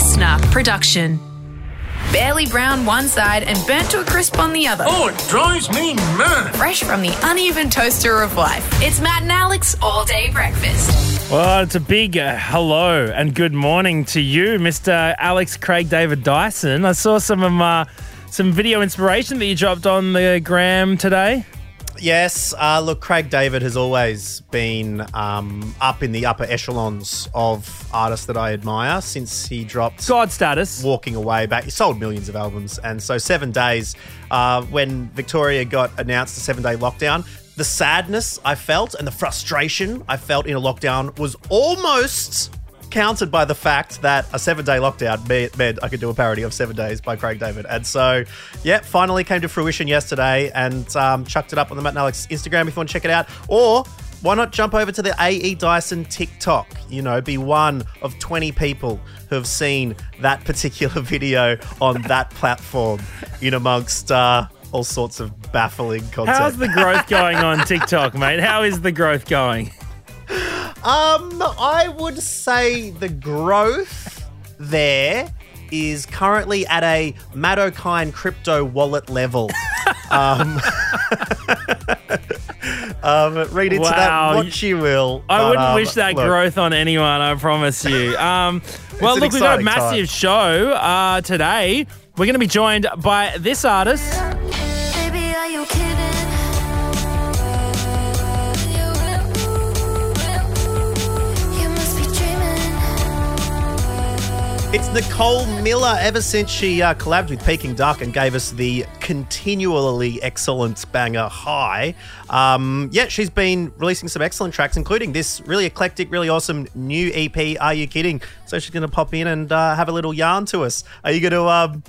LiSTNR production. Barely brown one side and burnt to a crisp on the other. Oh, it drives me mad. Fresh from the uneven toaster of life. It's Matt and Alex all day breakfast. Well, it's a big uh, hello and good morning to you, Mr. Alex Craig David Dyson. I saw some of uh, some video inspiration that you dropped on the gram today. Yes, uh, look, Craig David has always been um, up in the upper echelons of artists that I admire since he dropped God status. Walking Away back. He sold millions of albums. And so, Seven Days, uh, when Victoria got announced the seven day lockdown, the sadness I felt and the frustration I felt in a lockdown was almost countered by the fact that a seven day lockdown meant I could do a parody of Seven Days by Craig David. And so, yeah, finally came to fruition yesterday and um, chucked it up on the Matt and Alex Instagram if you want to check it out. Or why not jump over to the AE Dyson TikTok? You know, be one of 20 people who have seen that particular video on that platform in amongst. Uh, all sorts of baffling content. How's the growth going on TikTok, mate? How is the growth going? Um, I would say the growth there is currently at a Matt Okine crypto wallet level. um, um, read into Wow. that what you will. I but, wouldn't um, wish that look, growth on anyone, I promise you. Um, well, look, we've got a massive time. show uh, today. We're going to be joined by this artist. Nicole Millar. Ever since she uh, collabed with Peking Duk and gave us the continually excellent banger High, um, yeah, she's been releasing some excellent tracks, including this really eclectic, really awesome new EP. Are you kidding? So she's going to pop in and uh, have a little yarn to us. Are you going to um,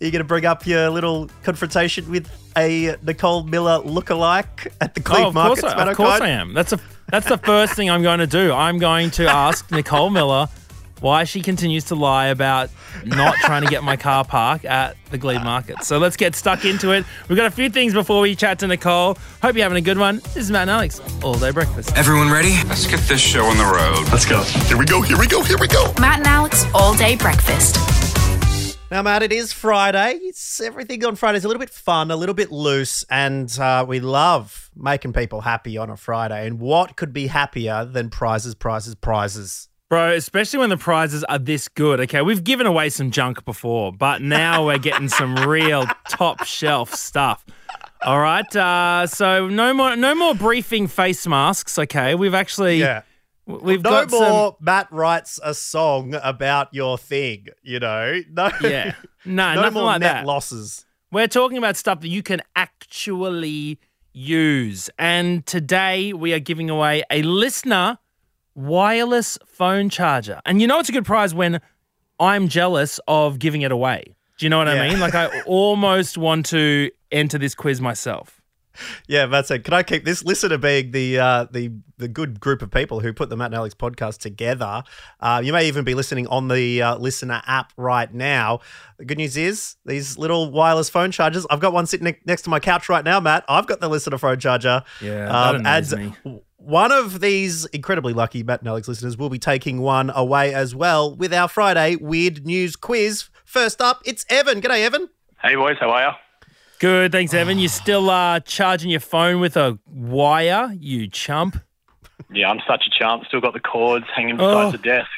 are you going to bring up your little confrontation with a Nicole Millar lookalike at the Cleve oh, of Markets? course, I, of course I am. That's a that's the first thing I'm going to do. I'm going to ask Nicole Millar why she continues to lie about not trying to get my car park at the Glebe Market. So let's get stuck into it. We've got a few things before we chat to Nicole. Hope you're having a good one. This is Matt and Alex, all day breakfast. Everyone ready? Let's get this show on the road. Let's go. Here we go. Here we go. Here we go. Matt and Alex all day breakfast. Now, Matt, it is Friday. It's everything on Friday is a little bit fun, a little bit loose, and uh, we love making people happy on a Friday. And what could be happier than prizes, prizes, prizes? Bro, especially when the prizes are this good. Okay, we've given away some junk before, but now we're getting some real top shelf stuff. All right, uh, so no more, no more briefing face masks. Okay, we've actually, Yeah. we've No got more Matt writes a song about your thing, you know? No. Yeah, no, no more like net that. losses. We're talking about stuff that you can actually use, and today we are giving away a LiSTNR wireless phone charger. And you know it's a good prize when I'm jealous of giving it away. Do you know what I mean? Like I almost want to enter this quiz myself. Yeah, that's it. can I keep this LiSTNR being the uh, the the good group of people who put the Matt and Alex podcast together? Uh, you may even be listening on the uh, LiSTNR app right now. The good news is these little wireless phone chargers. I've got one sitting ne- next to my couch right now, Matt. I've got the LiSTNR phone charger. Yeah, Um, that annoys and me. W- one of these incredibly lucky Matt and Alex listeners will be taking one away as well with our Friday weird news quiz. First up, it's Evan. G'day, Evan. Hey boys, how are you? Good, thanks, Evan. You still uh, charging your phone with a wire, you chump. Yeah, I'm such a chump. Still got the cords hanging beside Oh. the desk.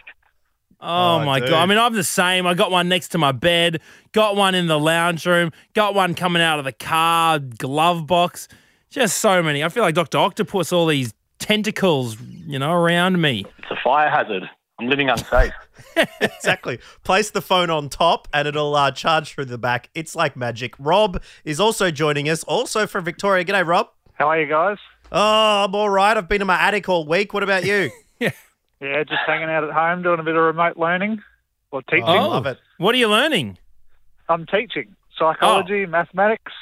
Oh, Oh, my dude. god! I mean, I'm the same. I got one next to my bed. Got one in the lounge room. Got one coming out of the car glove box. Just so many. I feel like Doctor Octopus. All these tentacles, you know, around me. It's a fire hazard. I'm living unsafe. exactly. Place the phone on top and it'll uh, charge through the back. It's like magic. Rob is also joining us, also from Victoria. G'day, Rob. How are you guys? Oh, I'm all right. I've been in my attic all week. What about you? Yeah, Yeah, just hanging out at home doing a bit of remote learning or teaching. Oh. Love it. What are you learning? I'm teaching psychology, mathematics.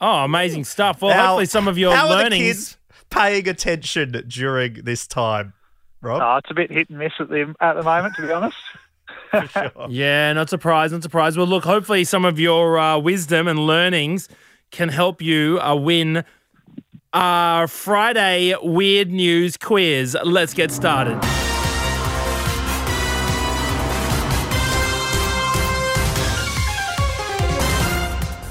Oh, amazing stuff. Well, Now, hopefully some of your How are the learnings. kids paying attention during this time, Rob? Oh, it's a bit hit and miss at the at the moment, to be honest. Yeah, not surprised, not surprised. Well, look, hopefully some of your uh, wisdom and learnings can help you uh, win our Friday Weird News quiz. Let's get started.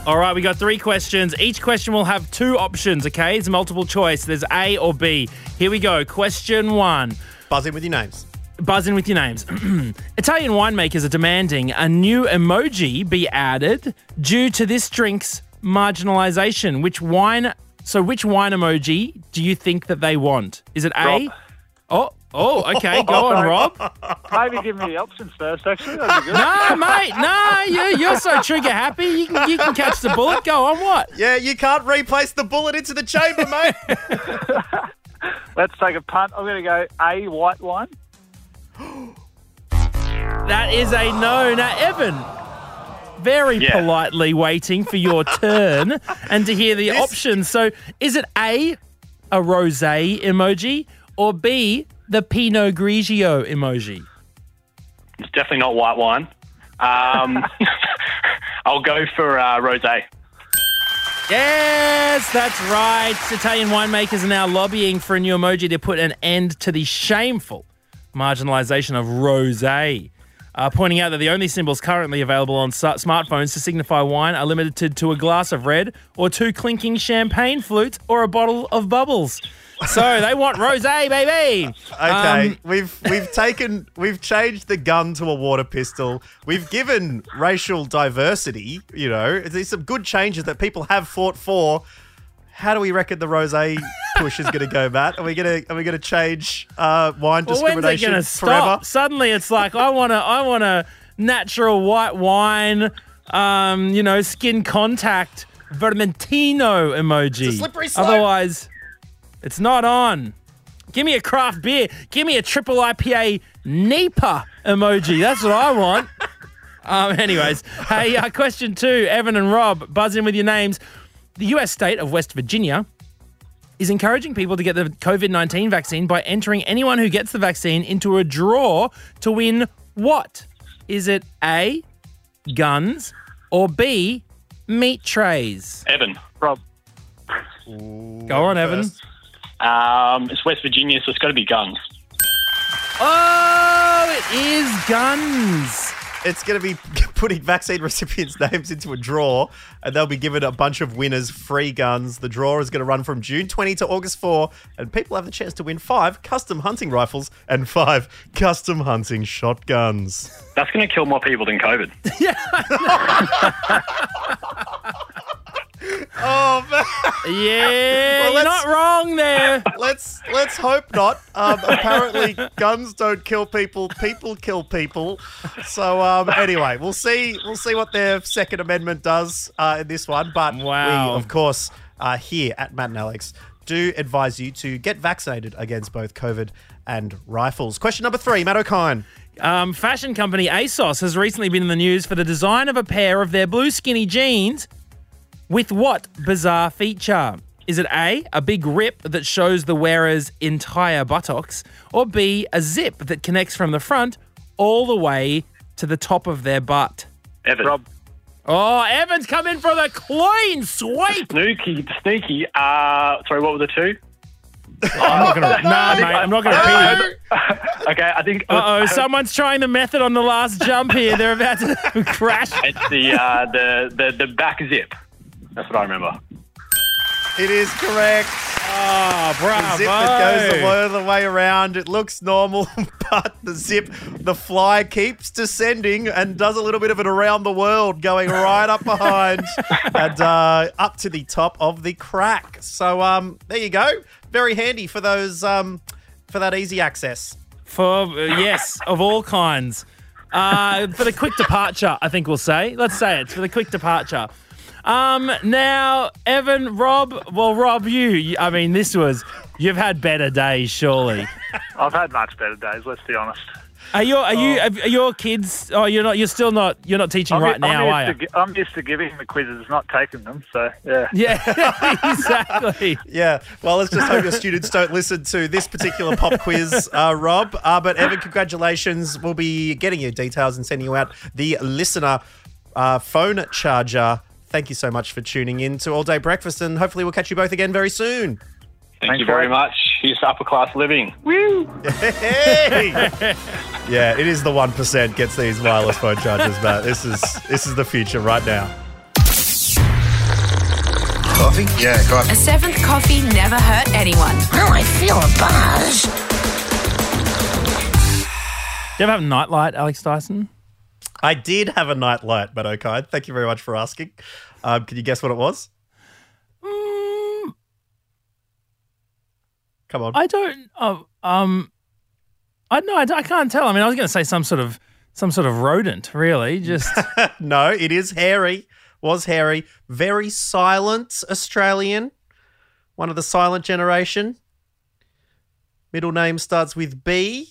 All right, we got three questions. Each question will have two options, okay? It's multiple choice. There's A or B. Here we go. Question one. Buzz in with your names. Buzz in with your names. Italian winemakers are demanding a new emoji be added due to this drink's marginalization. Which wine? So, which wine emoji do you think that they want? Is it A? Rob. Oh, oh, okay. Go on, Rob. Maybe give me the options first, actually. That'd be good. No, mate, no, you, you're so trigger happy. You can, you can catch the bullet. Go on, what? Yeah, you can't replace the bullet into the chamber, mate. Let's take a punt. I'm going to go A, white wine. That is a no. Now, Evan, very Yeah. politely waiting for your turn and to hear the This- options. So, is it A, a rose emoji, or B, the Pinot Grigio emoji? It's definitely not white wine. Um, I'll go for uh, rosé. Yes, that's right. Italian winemakers are now lobbying for a new emoji to put an end to the shameful marginalisation of rosé. Uh, pointing out that the only symbols currently available on s- smartphones to signify wine are limited to a glass of red or two clinking champagne flutes or a bottle of bubbles. So they want rosé, baby. Okay, Um, we've we've taken we've changed the gun to a water pistol. We've given racial diversity. You know, there's some good changes that people have fought for. How do we reckon the rose push is going to go, Matt? Are we going to are we going to change uh, wine Well, when's it discrimination going to forever? stop? Suddenly, it's like I want to. I want a natural white wine. Um, you know, skin contact Vermentino emoji. It's a slippery slope. Otherwise, it's not on. Give me a craft beer. Give me a triple IPA NEPA emoji. That's what I want. um, anyways, hey, uh, question two, Evan and Rob, buzz in with your names. The U.S. state of West Virginia is encouraging people to get the COVID 19 vaccine by entering anyone who gets the vaccine into a draw to win what? Is it A, guns, or B, meat trays? Evan. Rob. Go on, Evan. First. Um, it's West Virginia, so it's got to be guns. Oh, it is guns. It's going to be putting vaccine recipients' names into a draw, and they'll be given a bunch of winners free guns. The draw is going to run from June 20 to August 4, and people have the chance to win five custom hunting rifles and five custom hunting shotguns. That's going to kill more people than COVID. Oh man, Yeah, Well, you're not wrong there. let's let's hope not. Um, apparently, guns don't kill people; people kill people. So um, anyway, we'll see. We'll see what their Second Amendment does uh, in this one. But Wow. we, of course, uh, here at Matt and Alex do advise you to get vaccinated against both COVID and rifles. Question number three, Matt Okine. Um, fashion company ASOS has recently been in the news for the design of a pair of their blue skinny jeans with what bizarre feature? Is it A, a big rip that shows the wearer's entire buttocks, or B, a zip that connects from the front all the way to the top of their butt? Evan. Rob. Oh, Evans come in for the clean sweep. Sneaky, sneaky. Uh, sorry, what were the two? I'm not gonna. Nah, mate, I'm not gonna repeat it. Okay, I think Uh oh, someone's trying the method on the last jump here. They're about to crash. it's the, uh, the the the back zip. That's what I remember. It is correct. Oh, bravo. The zip that goes the way, the way around. It looks normal, but the zip, the fly keeps descending and does a little bit of it around the world, going right up behind and uh, up to the top of the crack. So um, there you go. Very handy for those um, for that easy access. For uh, yes, of all kinds. Uh, for the quick departure, I think we'll say. Let's say it for the quick departure. Um, now, Evan, Rob. Well, Rob, you. you- I mean, this was. You've had better days, surely. I've had much better days, let's be honest. Are your are you are your kids? Oh, you're not. You're still not. You're not teaching I'm, right I'm now, are you? gi- I'm used to giving the quizzes, not taking them. So, yeah. Yeah, exactly. Yeah, well, let's just hope your students don't listen to this particular pop quiz, uh, Rob. Uh, but Evan, congratulations. We'll be getting your details and sending you out the LiSTNR uh, phone charger. Thank you so much for tuning in to All Day Breakfast, and hopefully we'll catch you both again very soon. Thank Thanks, you very guys. much. Here's upper class living. Woo! Hey! yeah, it is the one percent gets these wireless phone chargers, but This is this is the future right now. coffee? Yeah, coffee. A seventh coffee never hurt anyone. Now I feel a buzz. Do you ever have a nightlight, Alex Dyson? I did have a nightlight, but okay. Thank you very much for asking. Um, can you guess what it was? Come on. I don't. Oh, um, I no, I, I can't tell. I mean, I was going to say some sort of some sort of rodent. Really, just no, it is Harry. Was Harry very silent Australian? One of the silent generation. Middle name starts with B.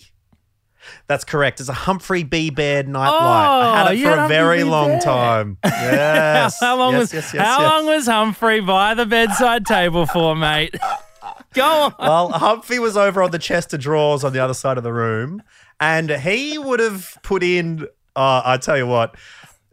That's correct. It's a Humphrey B. Bear nightlight. I had Oh, it for a very long Bear. time. Yes. how long yes, was yes, yes, how long was Humphrey by the bedside table for, mate? Go on. Well, Humphrey was over on the chest of drawers on the other side of the room, and he would have put in. Uh, I tell you what,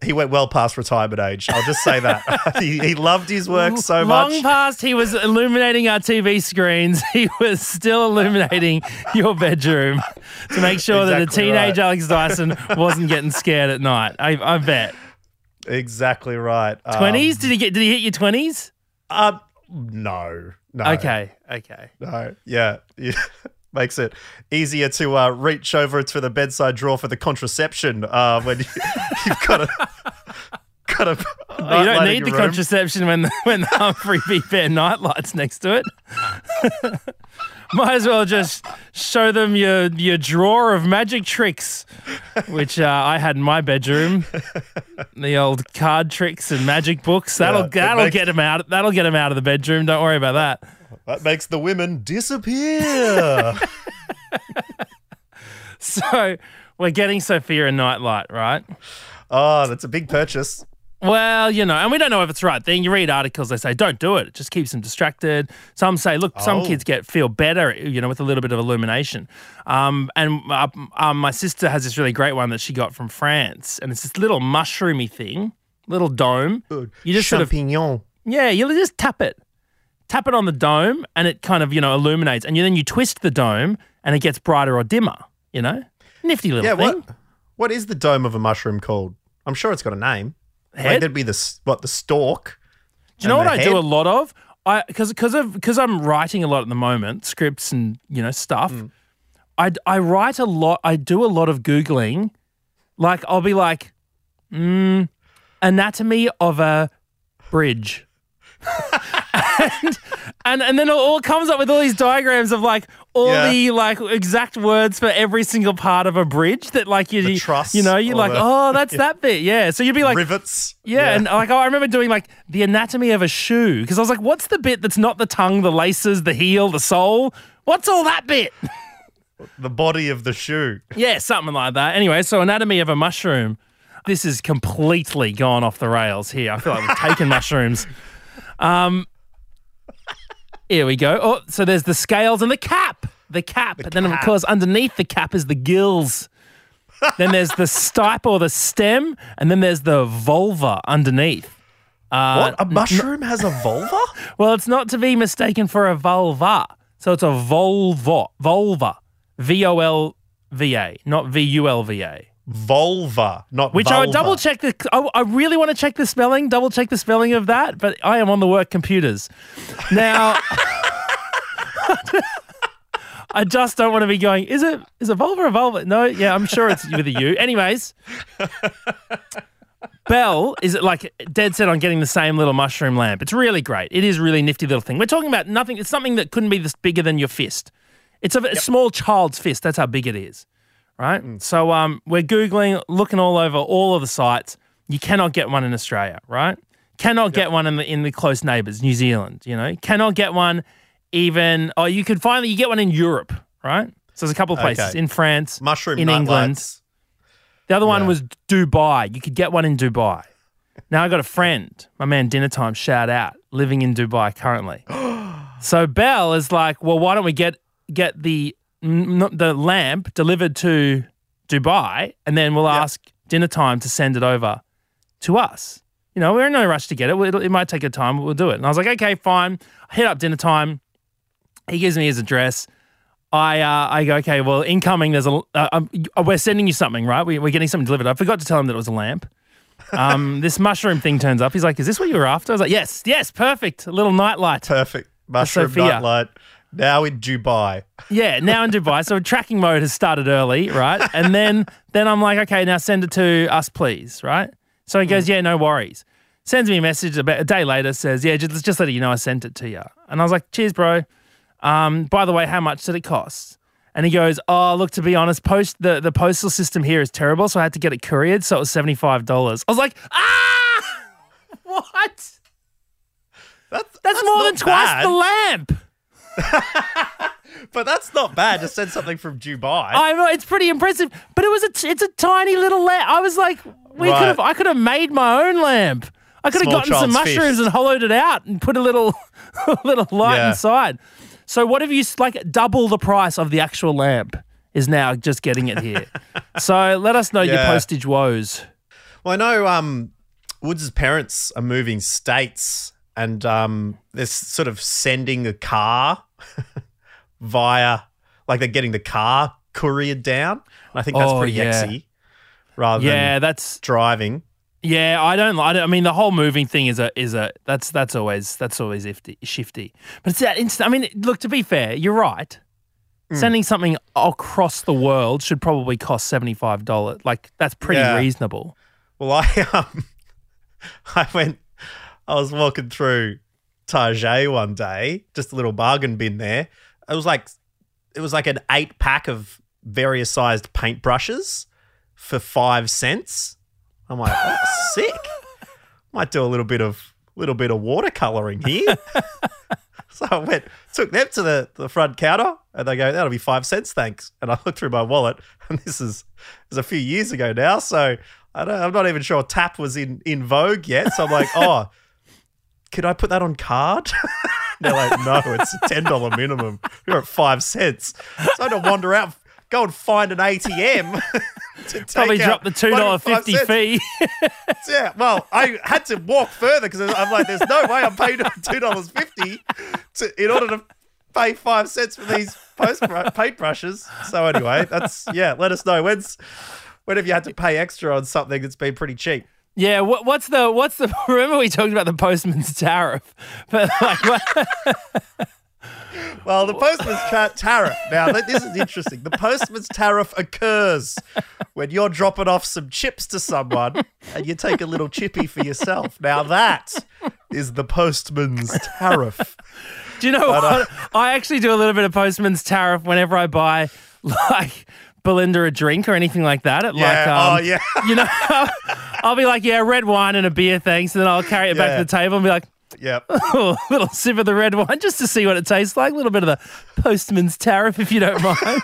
he went well past retirement age. I'll just say that he, he loved his work so much. Long past he was illuminating our TV screens, he was still illuminating your bedroom to make sure that a teenage right. Alex Dyson wasn't getting scared at night. I, I bet. Exactly right. Um, Twenties? did he get? Did he hit your twenties? Uh, no, no. Okay, okay. No. Yeah. yeah. Makes it easier to uh, reach over to the bedside drawer for the contraception uh, when you, you've got a got a. Well, you don't need the contraception when the, when the Humphrey B. Bear nightlight's next to it. Might as well just show them your your drawer of magic tricks, which uh, I had in my bedroom. The old card tricks and magic books. That'll it that'll makes- get them out. That'll get them out of the bedroom. Don't worry about that. That makes the women disappear. So we're getting Sophia a nightlight, right? oh, that's a big purchase. Well, you know, and we don't know if it's the right thing. You read articles, they say, don't do it. It just keeps them distracted. Some say, look, some Oh. kids get feel better, you know, with a little bit of illumination. Um, and uh, um, my sister has this really great one that she got from France, and it's this little mushroomy thing, little dome. Good. You just sort of, yeah, you just tap it. Tap it on the dome, and it kind of, you know, illuminates. And you, then you twist the dome, and it gets brighter or dimmer, you know? Nifty little Yeah, thing. what what is the dome of a mushroom called? I'm sure it's got a name. Like Head? that'd be the what the stalk. Do you know what I do a lot of? I because because of because I'm writing a lot at the moment, scripts and you know stuff. Mm. I I write a lot. I do a lot of googling. Like I'll be like, mm, anatomy of a bridge. and, and and then it all comes up with all these diagrams of like all Yeah. the like exact words for every single part of a bridge that like you The truss you know you're like the- oh that's that bit yeah so you'd be like Rivets. yeah, and like I remember doing like the anatomy of a shoe because I was like, what's the bit that's not the tongue, the laces, the heel, the sole? What's all that bit? the body of the shoe. yeah, something like that. Anyway, so anatomy of a mushroom. This is completely gone off the rails here. I feel like we've taken mushrooms. Um, here we go. Oh, so there's the scales and the cap. The cap. and then, of course, underneath the cap is the gills. then there's the stipe or the stem, and then there's the vulva underneath. Uh, what? A mushroom has a vulva? Well, it's not to be mistaken for a vulva. So it's a vulva. Vulva. V O L V A, not V U L V A. Vulva, not Which I would double check the. I, I really want to check the spelling, double check the spelling of that, but I am on the work computers. Now, I just don't want to be going, is it is it vulva or vulva? No, yeah, I'm sure it's with a U. Anyways, Bell is it like dead set on getting the same little mushroom lamp. It's really great. It is really nifty little thing. We're talking about nothing. It's something that couldn't be this bigger than your fist. It's a, a small child's fist. That's how big it is, right? So um, we're googling, looking all over all of the sites. You cannot get one in Australia, right? Cannot get one in the in the close neighbours, New Zealand. You know, cannot get one even. Oh, you could finally you get one in Europe, right? So there's a couple of places Okay. in France, mushroom in. England. The other one Yeah. was Dubai. You could get one in Dubai. Now I got a friend, my man Dinner Time, shout out, living in Dubai currently. so Bell is like, well, why don't we get get the the lamp delivered to Dubai, and then we'll ask Dinner Time to send it over to us. You know, we're in no rush to get it. It might take a time, but we'll do it. And I was like, okay, fine. I hit up Dinner Time. He gives me his address. I uh, I go okay. Well, incoming. There's a uh, um, we're sending you something, right? We, we're getting something delivered. I forgot to tell him that it was a lamp. Um, this mushroom thing turns up. He's like, "Is this what you were after?" I was like, "Yes, yes, perfect. A little nightlight." Perfect. Mushroom nightlight. Now in Dubai. Yeah, now in Dubai. So tracking mode has started early, right? And then then I'm like, okay, now send it to us, please, right? So he goes, yeah, no worries. Sends me a message about a day later, says, yeah, just, just letting you know I sent it to you. And I was like, cheers, bro. Um, by the way, how much did it cost? And he goes, oh, look, to be honest, post the, the postal system here is terrible, so I had to get it couriered, so it was seventy five dollars. I was like, ah, what? That's, That's, more than not twice bad, the lamp. But that's not bad to send something from Dubai. I know it's pretty impressive, but it was a t- it's a tiny little lamp. I was like, we Right. could have I could have made my own lamp. I could have gotten some mushrooms fist. and hollowed it out and put a little a little light Yeah. inside. So what if you like double the price of the actual lamp is now just getting it here. so let us know your postage woes. Well, I know um, Woods' parents are moving states, and um, they're sort of sending a car via, like they're getting the car couriered down. And I think that's Oh, pretty yeah. exy, rather Yeah, than that's driving. Yeah, I don't. I, don't, I mean, the whole moving thing is a is a that's that's always that's always ifty, shifty. But it's that instant. I mean, look. To be fair, you're right. Hmm. Sending something across the world should probably cost seventy five dollars. Like that's pretty Yeah. reasonable. Well, I um, I went. I was walking through Target one day, just a little bargain bin there. It was like it was like an eight pack of various sized paintbrushes for five cents. I'm like, oh, sick. Might do a little bit of little bit of watercoloring here. so I went, took them to the, the front counter, and they go, "That'll be five cents, thanks." And I looked through my wallet, and this is is a few years ago now, so I don't, I'm not even sure Tap was in in vogue yet. So I'm like, "Oh, could I put that on card?" They're like, "No, it's a ten dollar minimum. You're at five cents." So I had to wander out, go and find an ATM. to take Probably drop the two dollar fifty fee. Yeah, well, I had to walk further because I'm like, there's no way I'm paying two dollars fifty to in order to pay five cents for these post paintbrushes. So anyway, that's yeah. Let us know when's when have you had to pay extra on something that's been pretty cheap. Yeah. What, what's the what's the? Remember we talked about the postman's tariff, but like, Well, the postman's tra- tariff. Now, this is interesting. The postman's tariff occurs when you're dropping off some chips to someone and you take a little chippy for yourself. Now, that is the postman's tariff. Do you know uh, what? I actually do a little bit of postman's tariff whenever I buy like Belinda a drink or anything like that. At Yeah. like, um, oh, yeah. You know, I'll be like, yeah, red wine and a beer, thanks, and then I'll carry it back to the table and be like, Yep. oh, a little sip of the red wine just to see what it tastes like. A little bit of the postman's tariff, if you don't mind.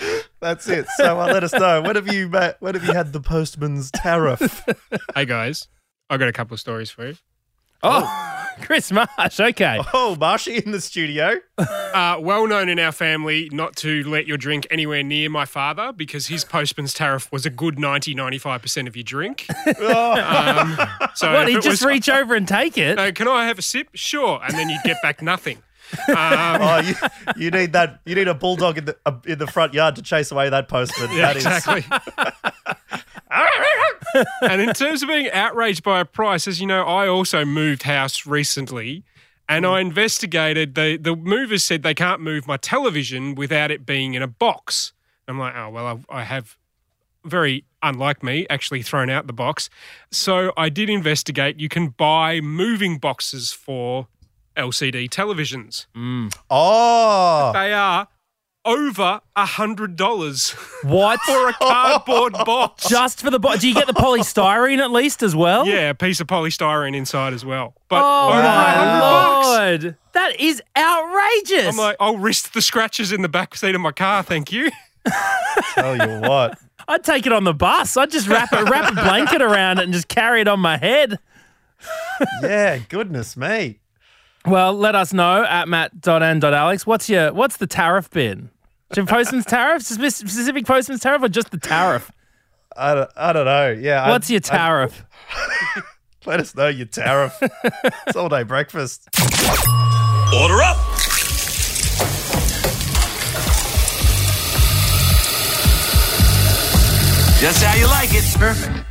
That's it. So uh, let us know. When have you met, when have you had the postman's tariff? Hey guys, I got a couple of stories for you. oh, Chris Marsh. Okay. Oh, Marshy in the studio. Uh, well known in our family not to let your drink anywhere near my father because his postman's tariff was a good 90 95% of your drink. Um, so What? if He'd just was, reach over and take it. "Uh, can I have a sip? Sure. And then you'd get back nothing. Oh, you, you need that. You need a bulldog in the uh, in the front yard to chase away that postman. Yeah, That is- exactly. and in terms of being outraged by a price, as you know, I also moved house recently. And I investigated. The the movers said they can't move my television without it being in a box. I'm like, oh well, I, I have very unlike me actually thrown out the box. So I did investigate. You can buy moving boxes for LCD televisions. Mm. Oh, They are over a hundred dollars What? for a cardboard box. Just for the box? Do you get the polystyrene at least as well? Yeah, a piece of polystyrene inside as well. But Oh my 100 bucks. that is outrageous. I'm like, I'll risk the scratches in the back seat of my car, thank you. tell you what. I'd take it on the bus. I'd just wrap a wrap a blanket around it and just carry it on my head. Yeah, goodness me. Well, let us know at matt.n.alex. What's your what's the tariff been? Do you postman's tariff? Specific postman's tariff or just the tariff? I don't, I don't know. Yeah. I- What's your I- tariff? let us know your tariff. it's all day breakfast. Order up. Just how you like it. Perfect.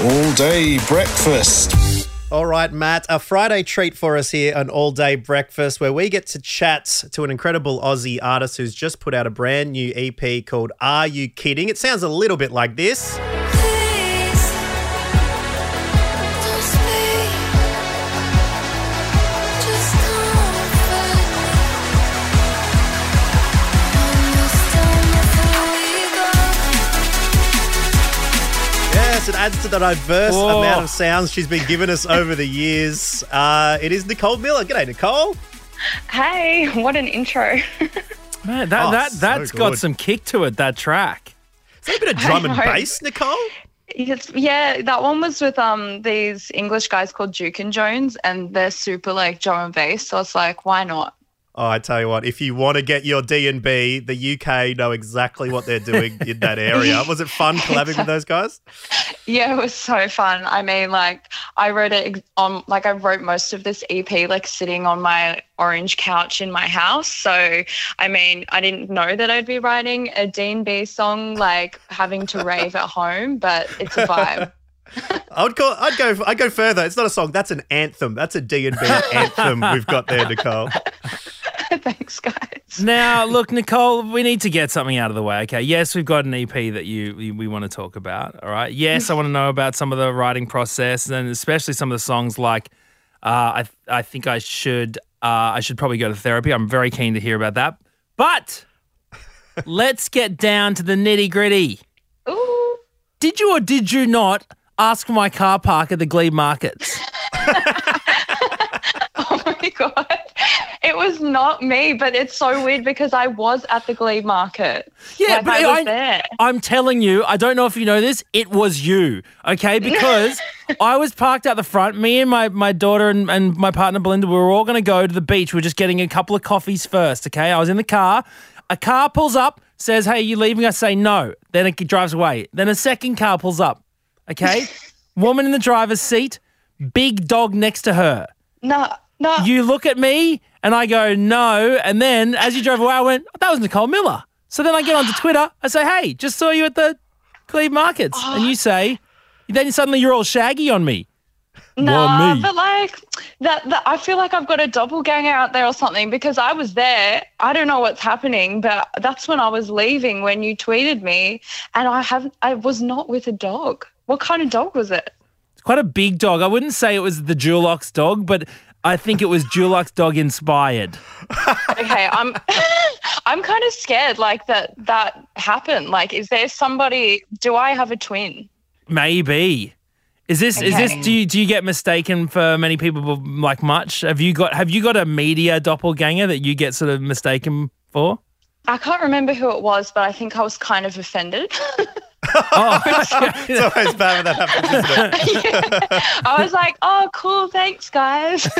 All day breakfast. All right, Matt, a Friday treat for us here on All Day Breakfast where we get to chat to an incredible Aussie artist who's just put out a brand new EP called Are You Kidding? It sounds a little bit like this. It adds to the diverse Whoa. amount of sounds she's been giving us over the years. Uh, it is Nicole Millar. G'day, Nicole. Hey, what an intro. Man, that, Oh, that, so that's got some kick to it, that track. Is that a bit of drum and bass, Nicole? Yes, yeah, that one was with um these English guys called Duke and Jones, and they're super like drum and bass. So it's like, why not? Oh, I tell you what, if you want to get your D and B, the UK know exactly what they're doing in that area. Was it fun collabing with those guys? Yeah, it was so fun. I mean, like I wrote it on like I wrote most of this EP like sitting on my orange couch in my house. So I mean, I didn't know that I'd be writing a and B song like having to rave at home, but it's a vibe. I would call. I'd go. I'd go further. It's not a song. That's an anthem. That's a D and B anthem we've got there, Nicole. Thanks, guys. Now, look, Nicole, we need to get something out of the way. Okay. Yes, we've got an EP that you we, we want to talk about. All right. Yes, I want to know about some of the writing process and especially some of the songs like uh, I I think I should uh, I should probably go to therapy. I'm very keen to hear about that. But let's get down to the nitty gritty. Ooh. Did you or did you not ask for my car park at the Glebe Markets? Oh my god. It was not me, but it's so weird because I was at the Glebe Market. Yeah, Like, but I was I, there. I'm telling you, I don't know if you know this, it was you, okay? Because I was parked out the front. Me and my, my daughter and, and my partner Belinda, we were all going to go to the beach. We are just getting a couple of coffees first, okay? I was in the car. A car pulls up, says, Hey, you leaving? I say, No. Then it drives away. Then a second car pulls up, okay? Woman in the driver's seat, big dog next to her. No, no. You look at me and I go, no. And then as you drove away, I went, that was Nicole Millar. So then I get onto Twitter. I say, hey, just saw you at the Glebe Markets. Oh. And you say, then suddenly you're all shaggy on me. No, me? but like that, that, I feel like I've got a doppelganger out there or something because I was there. I don't know what's happening, but that's when I was leaving when you tweeted me, and I have I was not with a dog. What kind of dog was it? It's quite a big dog. I wouldn't say it was the Dulux dog, but I think it was Dulux dog inspired. Okay, I'm I'm kind of scared like that that happened. Like, is there somebody? Do I have a twin? Maybe. Is this is this do you do you get mistaken for many people like much? Have you got have you got a media doppelganger that you get sort of mistaken for? I can't remember who it was, but I think I was kind of offended. Oh, It's always bad when that happens, isn't it? I was like, "Oh, cool, thanks, guys."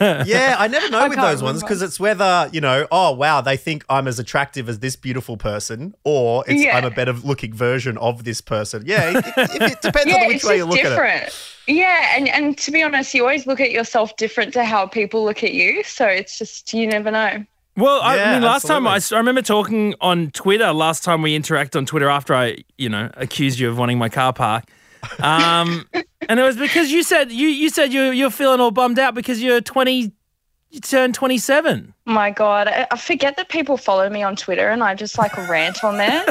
Yeah, I never know I with can't those ones because it's whether, you know, oh, wow, they think I'm as attractive as this beautiful person, or it's Yeah. I'm a better looking version of this person. Yeah, it, it, it depends yeah, on which it's way you just look at it. different. Yeah, and and to be honest, you always look at yourself different to how people look at you. So it's just you never know. Well, I Yeah, mean, last time I. I remember talking on Twitter. Last time we interacted on Twitter after I, you know, accused you of wanting my car park, um, and it was because you said you you said you you're feeling all bummed out because you're twenty, you turned twenty seven. My God, I, I forget that people follow me on Twitter, and I just like rant on there.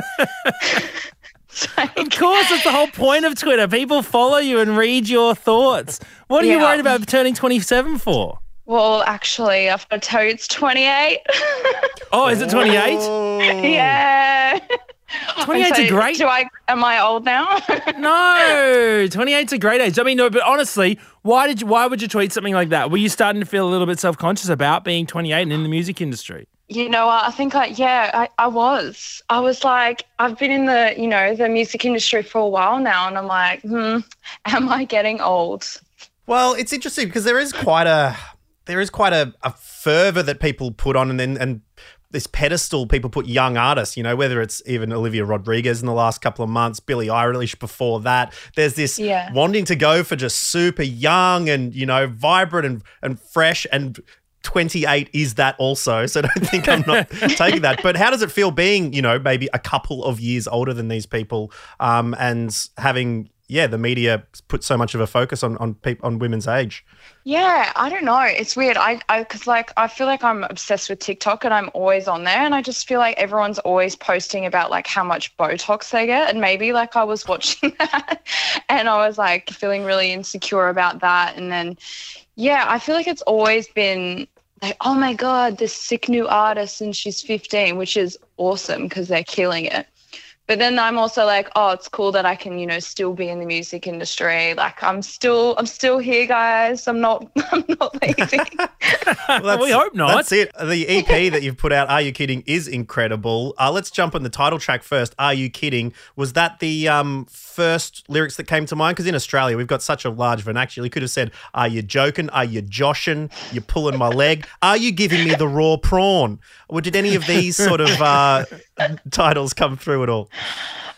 It's like- Of course, that's the whole point of Twitter. People follow you and read your thoughts. What are you worried about turning twenty seven for? Well, actually, I've got to tell you, it's 28. Oh, is it twenty eight? Oh. yeah. 28 's a great- Do I? Am I old now? No, 28's a great age. I mean, no, but honestly, why did you, why would you tweet something like that? Were you starting to feel a little bit self conscious about being 28 and in the music industry? You know. I think I, yeah, I, I was. I was like, I've been in the, you know, the music industry for a while now, and I'm like, hmm, am I getting old? Well, it's interesting because there is quite a there is quite a, a fervor that people put on, and then and this pedestal people put young artists. You know, whether it's even Olivia Rodriguez in the last couple of months, Billie Eilish before that. There's this Yeah. wanting to go for just super young and you know vibrant and and fresh and. 28 is that also, so don't think I'm not taking that. But how does it feel being, you know, maybe a couple of years older than these people um, and having yeah, the media put so much of a focus on on peop- on women's age. Yeah, I don't know. It's weird. I, I, cause like I feel like I'm obsessed with TikTok and I'm always on there, and I just feel like everyone's always posting about like how much Botox they get, and maybe like I was watching that, and I was like feeling really insecure about that, and then, yeah, I feel like it's always been like, oh my god, this sick new artist, and she's 15, which is awesome because they're killing it. But then I'm also like, oh, it's cool that I can, you know, still be in the music industry. Like I'm still, I'm still here, guys. I'm not, I'm not leaving. Well, we hope not. That's it. The EP that you've put out, Are You Kidding, is incredible. Uh, let's jump on the title track first. Are You Kidding? Was that the um, first lyrics that came to mind? Because in Australia, we've got such a large vernacular. You could have said, Are you joking? Are you joshing? You're pulling my leg? Are you giving me the raw prawn? Or did any of these sort of uh, titles come through at all?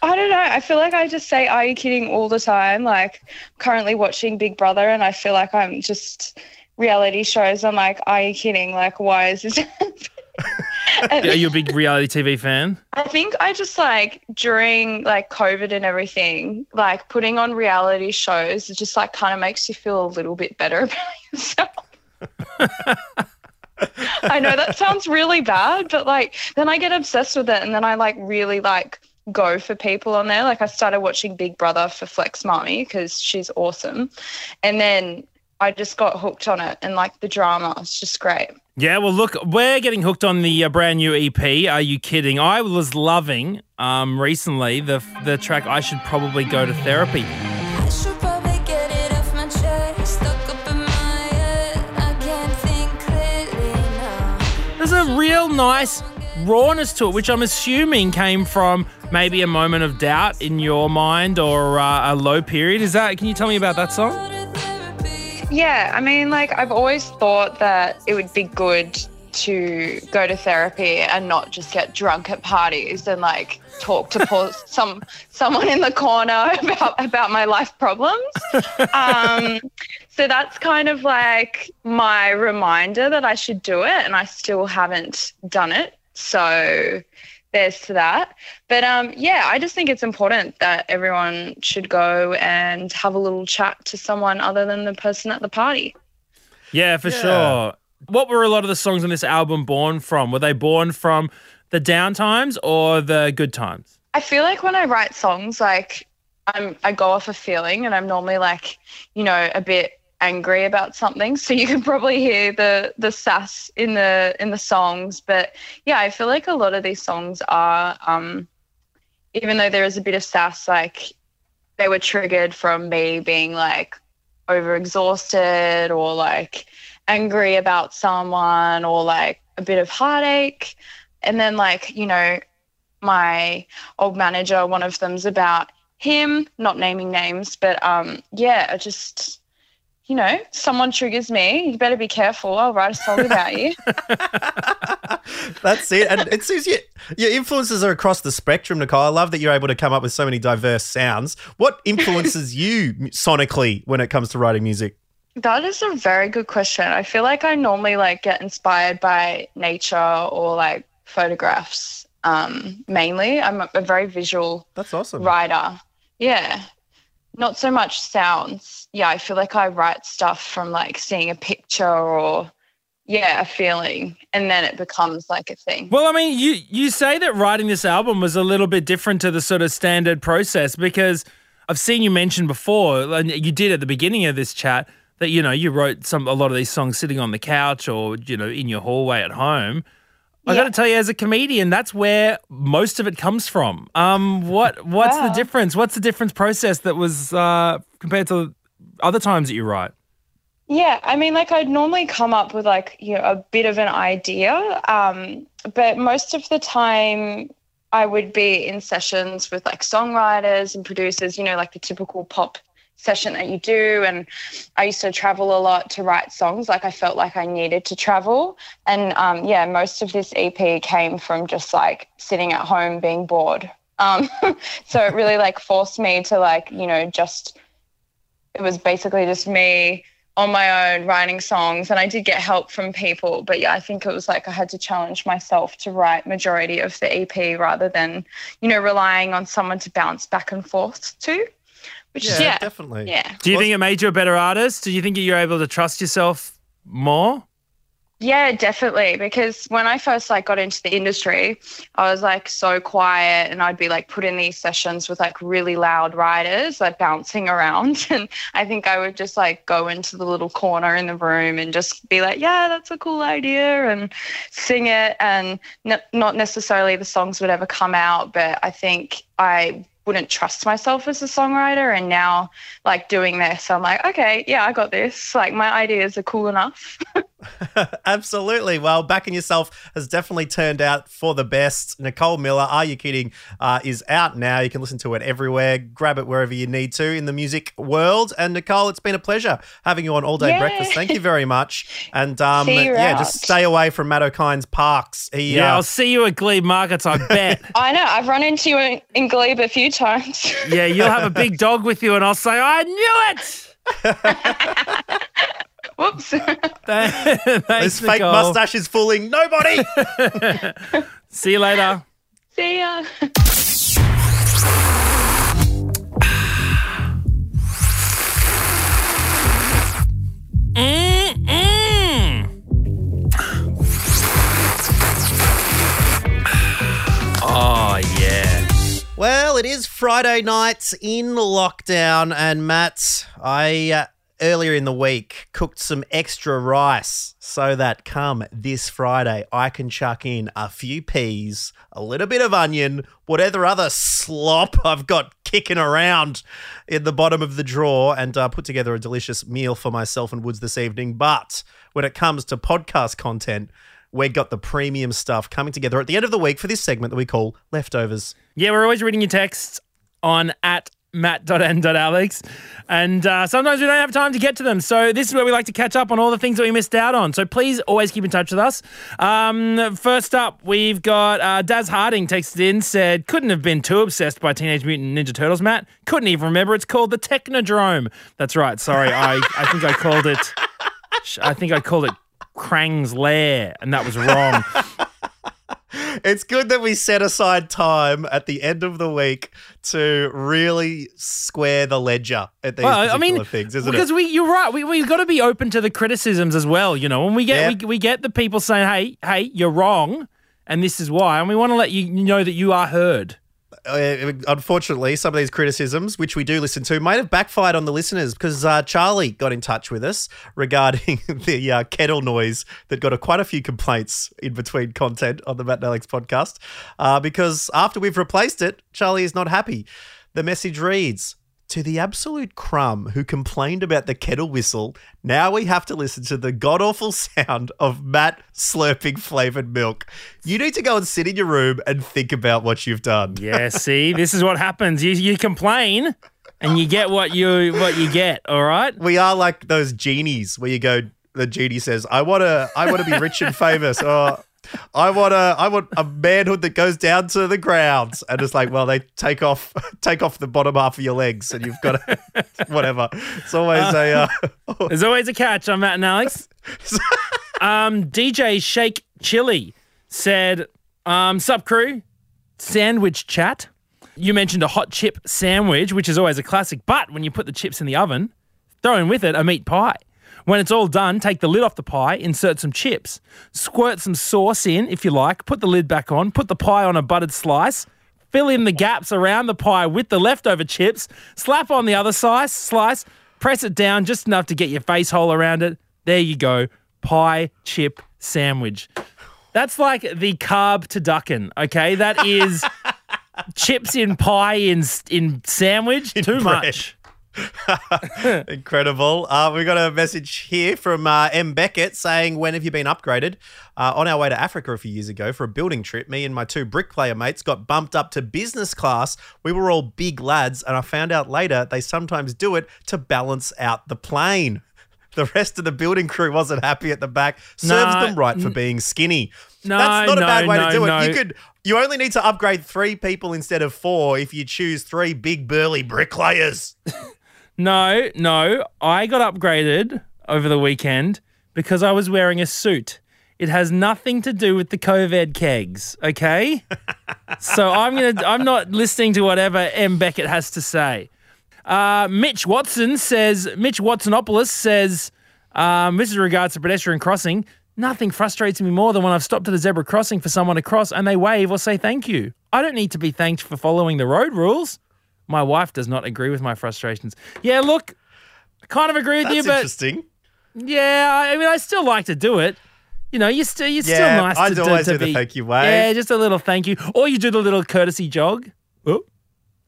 I don't know. I feel like I just say, "Are you kidding?" all the time. Like currently watching Big Brother, and I feel like I'm just reality shows. I'm like, "Are you kidding?" Like, why is this? Are you a big reality TV fan? I think I just like during like COVID and everything, like putting on reality shows, it just like kind of makes you feel a little bit better about yourself. I know that sounds really bad, but like then I get obsessed with it and then I like really like go for people on there. Like I started watching Big Brother for Flex Mami because she's awesome. And then I just got hooked on it and like the drama. It's just great. Yeah, well, look, we're getting hooked on the uh, brand new EP. Are you kidding? I was loving um, recently the the track. I should probably go to therapy. There's a real nice rawness to it, which I'm assuming came from maybe a moment of doubt in your mind or uh, a low period. Is that? Can you tell me about that song? Yeah, I mean, like I've always thought that it would be good to go to therapy and not just get drunk at parties and like talk to poor, some someone in the corner about about my life problems. Um, so that's kind of like my reminder that I should do it, and I still haven't done it. So there's to that. But um, yeah, I just think it's important that everyone should go and have a little chat to someone other than the person at the party. Yeah, for sure. What were a lot of the songs on this album born from? Were they born from the down times or the good times? I feel like when I write songs, like I'm, I go off a feeling, and I'm normally like, you know, a bit angry about something. So you can probably hear the the sass in the in the songs. But yeah, I feel like a lot of these songs are, um, even though there is a bit of sass, like they were triggered from me being like overexhausted or like angry about someone or like a bit of heartache. And then like, you know, my old manager, one of them's about him, not naming names, but um yeah, just you know, someone triggers me, you better be careful. I'll write a song about you. That's it. And it seems you, your influences are across the spectrum, Nicole. I love that you're able to come up with so many diverse sounds. What influences you sonically when it comes to writing music? That is a very good question. I feel like I normally like get inspired by nature or like photographs um, mainly. I'm a, a very visual That's awesome. writer. Yeah. Not so much sounds. Yeah, I feel like I write stuff from like seeing a picture or yeah, a feeling and then it becomes like a thing. Well, I mean, you you say that writing this album was a little bit different to the sort of standard process because I've seen you mention before, and you did at the beginning of this chat that you know you wrote some a lot of these songs sitting on the couch or you know in your hallway at home. I got to tell you, as a comedian, that's where most of it comes from. Um, what what's Wow. the difference? What's the difference process that was uh, compared to other times that you write? Yeah, I mean, like I'd normally come up with like you know a bit of an idea, um, but most of the time I would be in sessions with like songwriters and producers. You know, like the typical pop session that you do. And I used to travel a lot to write songs. Like I felt like I needed to travel, and um, yeah, most of this EP came from just like sitting at home being bored. Um, so it really like forced me to like you know just it was basically just me on my own writing songs and I did get help from people but yeah I think it was like I had to challenge myself to write majority of the EP rather than you know relying on someone to bounce back and forth to which Yeah, is yeah, definitely. yeah. Do you think it made you a better artist? Do you think you're able to trust yourself more? Yeah, definitely. Because when I first like got into the industry, I was like so quiet and I'd be like put in these sessions with like really loud writers like bouncing around. And I think I would just like go into the little corner in the room and just be like, yeah, that's a cool idea and sing it. And n- not necessarily the songs would ever come out, but I think I wouldn't trust myself as a songwriter. And now, like doing this, I'm like, okay, yeah, I got this. Like my ideas are cool enough. Absolutely. Well, backing yourself has definitely turned out for the best. Nicole Millar, Are You Kidding? Uh, is out now. You can listen to it everywhere. Grab it wherever you need to in the music world. And Nicole, it's been a pleasure having you on All Day Yay. Breakfast. Thank you very much. And um, yeah, out. just stay away from Matt Okine's parks. He, Yeah, uh, I'll see you at Glebe Markets, I bet. I know. I've run into you in, in Glebe a few times. yeah, you'll have a big dog with you, and I'll say, I knew it. Whoops. Thanks, this fake Nicole. mustache is fooling nobody. See you later. See ya. Oh, yeah. Well, it is Friday night in lockdown, and Matt, I uh, earlier in the week cooked some extra rice so that come this Friday I can chuck in a few peas, a little bit of onion, whatever other slop I've got kicking around in the bottom of the drawer, and uh, put together a delicious meal for myself and Woods this evening. But when it comes to podcast content, we've got the premium stuff coming together at the end of the week for this segment that we call Leftovers. Yeah, we're always reading your texts on at matt.n.alex. And uh, sometimes we don't have time to get to them. So this is where we like to catch up on all the things that we missed out on. So please always keep in touch with us. Um, first up, we've got uh, Daz Harding texted in, said, couldn't have been too obsessed by Teenage Mutant Ninja Turtles, Matt. Couldn't even remember. It's called the Technodrome. That's right. Sorry. I, I think I called it, I think I called it Krang's Lair, and that was wrong. It's good that we set aside time at the end of the week to really square the ledger at these Well, I mean, things, isn't because it? we, you're right. We we've got to be open to the criticisms as well. You know, when we get Yep. we, we get the people saying, "Hey, hey, you're wrong," and this is why, and we want to let you know that you are heard. Uh, unfortunately, some of these criticisms, which we do listen to, might have backfired on the listeners because uh, Charlie got in touch with us regarding the uh, kettle noise that got a, quite a few complaints in between content on the Matt and Alex podcast. Uh, because after we've replaced it, Charlie is not happy. The message reads To the absolute crumb who complained about the kettle whistle, now we have to listen to the god awful sound of Matt slurping flavored milk. You need to go and sit in your room and think about what you've done. Yeah, see, this is what happens. You you complain, and you get what you what you get. All right. we are like those genies where you go the genie says i want to i want to be rich and famous or oh, i want to i want a manhood that goes down to the ground and it's like well they take off take off the bottom half of your legs and you've got to whatever it's always a uh, There's always a catch on Matt and Alex. um, DJ Shake Chili said, um, Sup crew, sandwich chat. You mentioned a hot chip sandwich, which is always a classic, but when you put the chips in the oven, throw in with it a meat pie. When it's all done, take the lid off the pie, insert some chips, squirt some sauce in if you like, put the lid back on, put the pie on a buttered slice, fill in the gaps around the pie with the leftover chips, slap on the other slice, slice, press it down just enough to get your face hole around it. There you go. Pie chip sandwich. That's like the carb turducken, okay? That is chips in pie in in sandwich. Too bread. much. Incredible. Uh, we got a message here from uh, M. Beckett saying, When have you been upgraded? Uh, on our way to Africa a few years ago for a building trip, me and my two bricklayer mates got bumped up to business class. We were all big lads, and I found out later they sometimes do it to balance out the plane. The rest of the building crew wasn't happy at the back. Serves No, them right for being skinny. No, That's not a bad way no, to do it. You could you only need to upgrade three people instead of four if you choose three big burly bricklayers. No, no. I got upgraded over the weekend because I was wearing a suit. It has nothing to do with the COVID kegs, okay? so I'm gonna I'm not listening to whatever M. Beckett has to say. Uh, Mitch Watson says, Mitch Watsonopoulos says, um, this is regards to pedestrian crossing. Nothing frustrates me more than when I've stopped at a zebra crossing for someone to cross and they wave or say thank you. I don't need to be thanked for following the road rules. My wife does not agree with my frustrations. Yeah, look, I kind of agree with That's you, but interesting. yeah, I mean, I still like to do it. You know, you still, you're still Yeah, nice I'd to, always to do the be- thank you wave. Yeah, just a little thank you, or you do the little courtesy jog. Oh,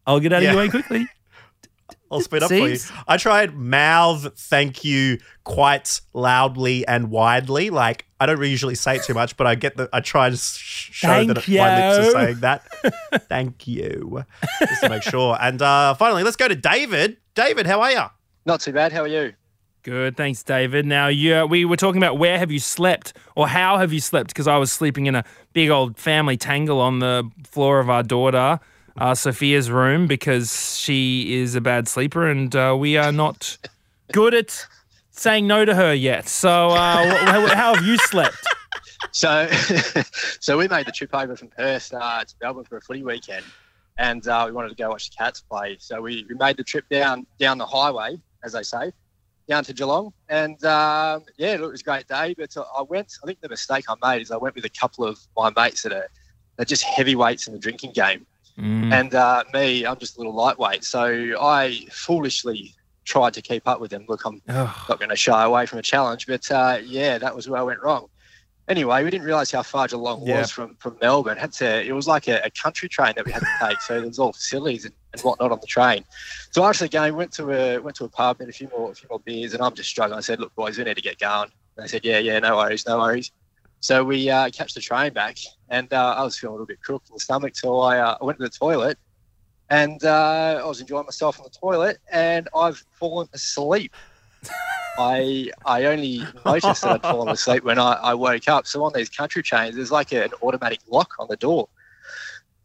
I'll get out Yeah. of your way quickly. I'll speed up for you. I tried mouth thank you quite loudly and widely. Like I don't usually say it too much, but I get the. I try to sh- show Thank that my lips are saying that. thank you, just to make sure. And uh, finally, let's go to David. David, how are you? Not too bad. How are you? Good, thanks, David. Now, yeah, we were talking about where have you slept or how have you slept because I was sleeping in a big old family tangle on the floor of our daughter, uh, Sophia's room, because she is a bad sleeper and uh, we are not good at saying no to her yet. So, uh, how, have you slept? So, so we made the trip over from Perth uh, to Melbourne for a footy weekend, and uh, we wanted to go watch the Cats play. So we, we made the trip down down the highway, as they say, down to Geelong, and um, yeah, it was a great day. But I went. I think the mistake I made is I went with a couple of my mates that are they're just heavyweights in the drinking game, and uh, me, I'm just a little lightweight. So I foolishly tried to keep up with them. Look, I'm Ugh. not going to shy away from a challenge, but uh, yeah, that was where I went wrong. Anyway, we didn't realise how far Geelong Yeah. was from, from Melbourne. Had to, it was like a, a country train that we had to take, so there was all facilities and, and whatnot on the train. So after the game, went to a went to a pub, had a few more a few more beers, and I'm just struggling. I said, "Look, boys, we need to get going." And they said, "Yeah, yeah, no worries, no worries." So we uh, catch the train back, and uh, I was feeling a little bit crook in the stomach, so I, uh, I went to the toilet, and uh, I was enjoying myself on the toilet, and I've fallen asleep. I I only noticed that I'd fallen asleep when I, I woke up. So on these country trains, there's like an automatic lock on the door.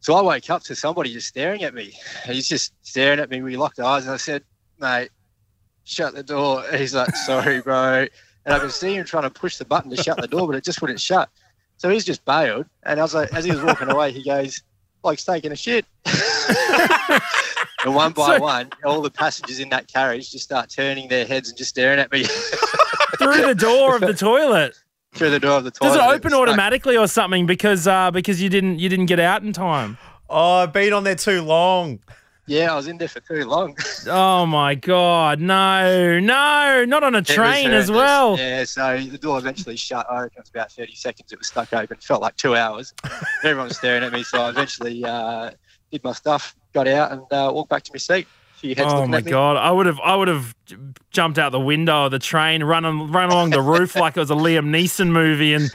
So I woke up to somebody just staring at me. He's just staring at me. We locked eyes, and I said, "Mate, shut the door." He's like, "Sorry, bro." And I could see him trying to push the button to shut the door, but it just wouldn't shut. So he's just bailed. And I was like, as he was walking away, he goes, "Like taking a shit." and one by So- one, all the passengers in that carriage just start turning their heads and just staring at me Through the door of the toilet. through the door of the toilet. Does it open stuck. automatically or something because uh, because you didn't you didn't get out in time? Oh, I've been on there too long. Yeah, I was in there for too long. Oh my god, no, no, not on a was train as well. Yeah, so the door eventually shut. I reckon it was about 30 seconds. It was stuck open. Felt like two hours. Everyone was staring at me. So I eventually uh, did my stuff, got out, and uh, walked back to my seat. A few heads Oh my god, I would have I would have jumped out the window of the train, run run along the roof like it was a Liam Neeson movie, and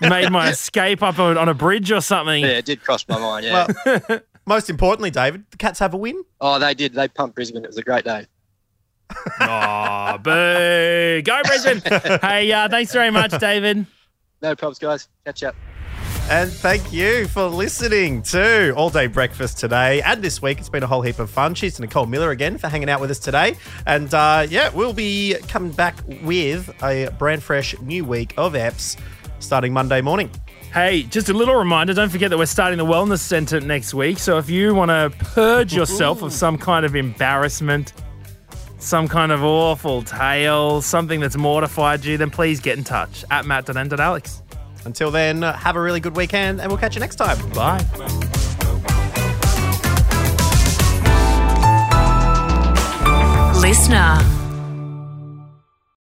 made my escape up on, on a bridge or something. Yeah, it did cross my mind. Yeah. Well, most importantly, David, the Cats have a win. oh, they did. They pumped Brisbane. It was a great day. Oh, boo! Go Brisbane! hey, uh, thanks very much, David. No problems, guys. Catch up. And thank you for listening to All Day Breakfast today and this week. It's been a whole heap of fun. Cheers to Nicole Millar again for hanging out with us today. And uh, yeah, we'll be coming back with a brand fresh new week of EPS starting Monday morning. Hey, just a little reminder don't forget that we're starting the Wellness Centre next week. So if you want to purge yourself of some kind of embarrassment, some kind of awful tale, something that's mortified you, then please get in touch at matt.n.alex. Until then, have a really good weekend and we'll catch you next time. Bye. LiSTNR.